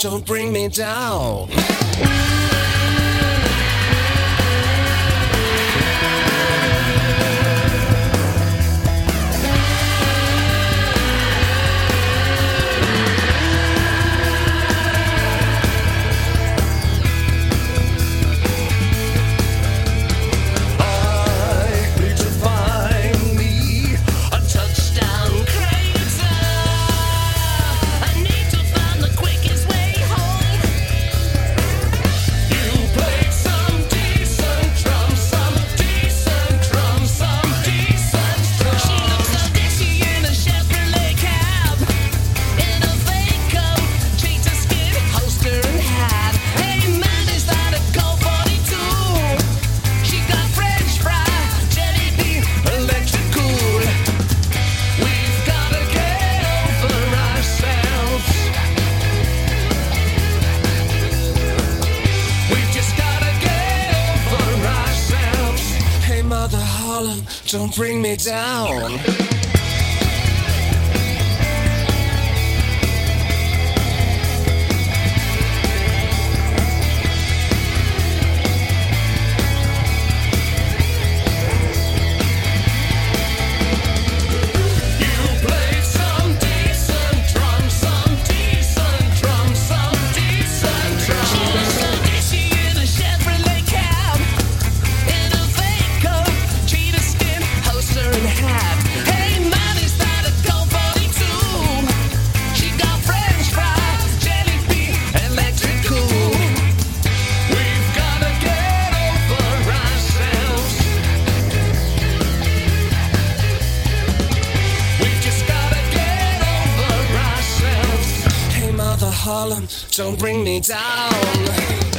Don't bring me down. Don't bring me down. Harlem, don't bring me down.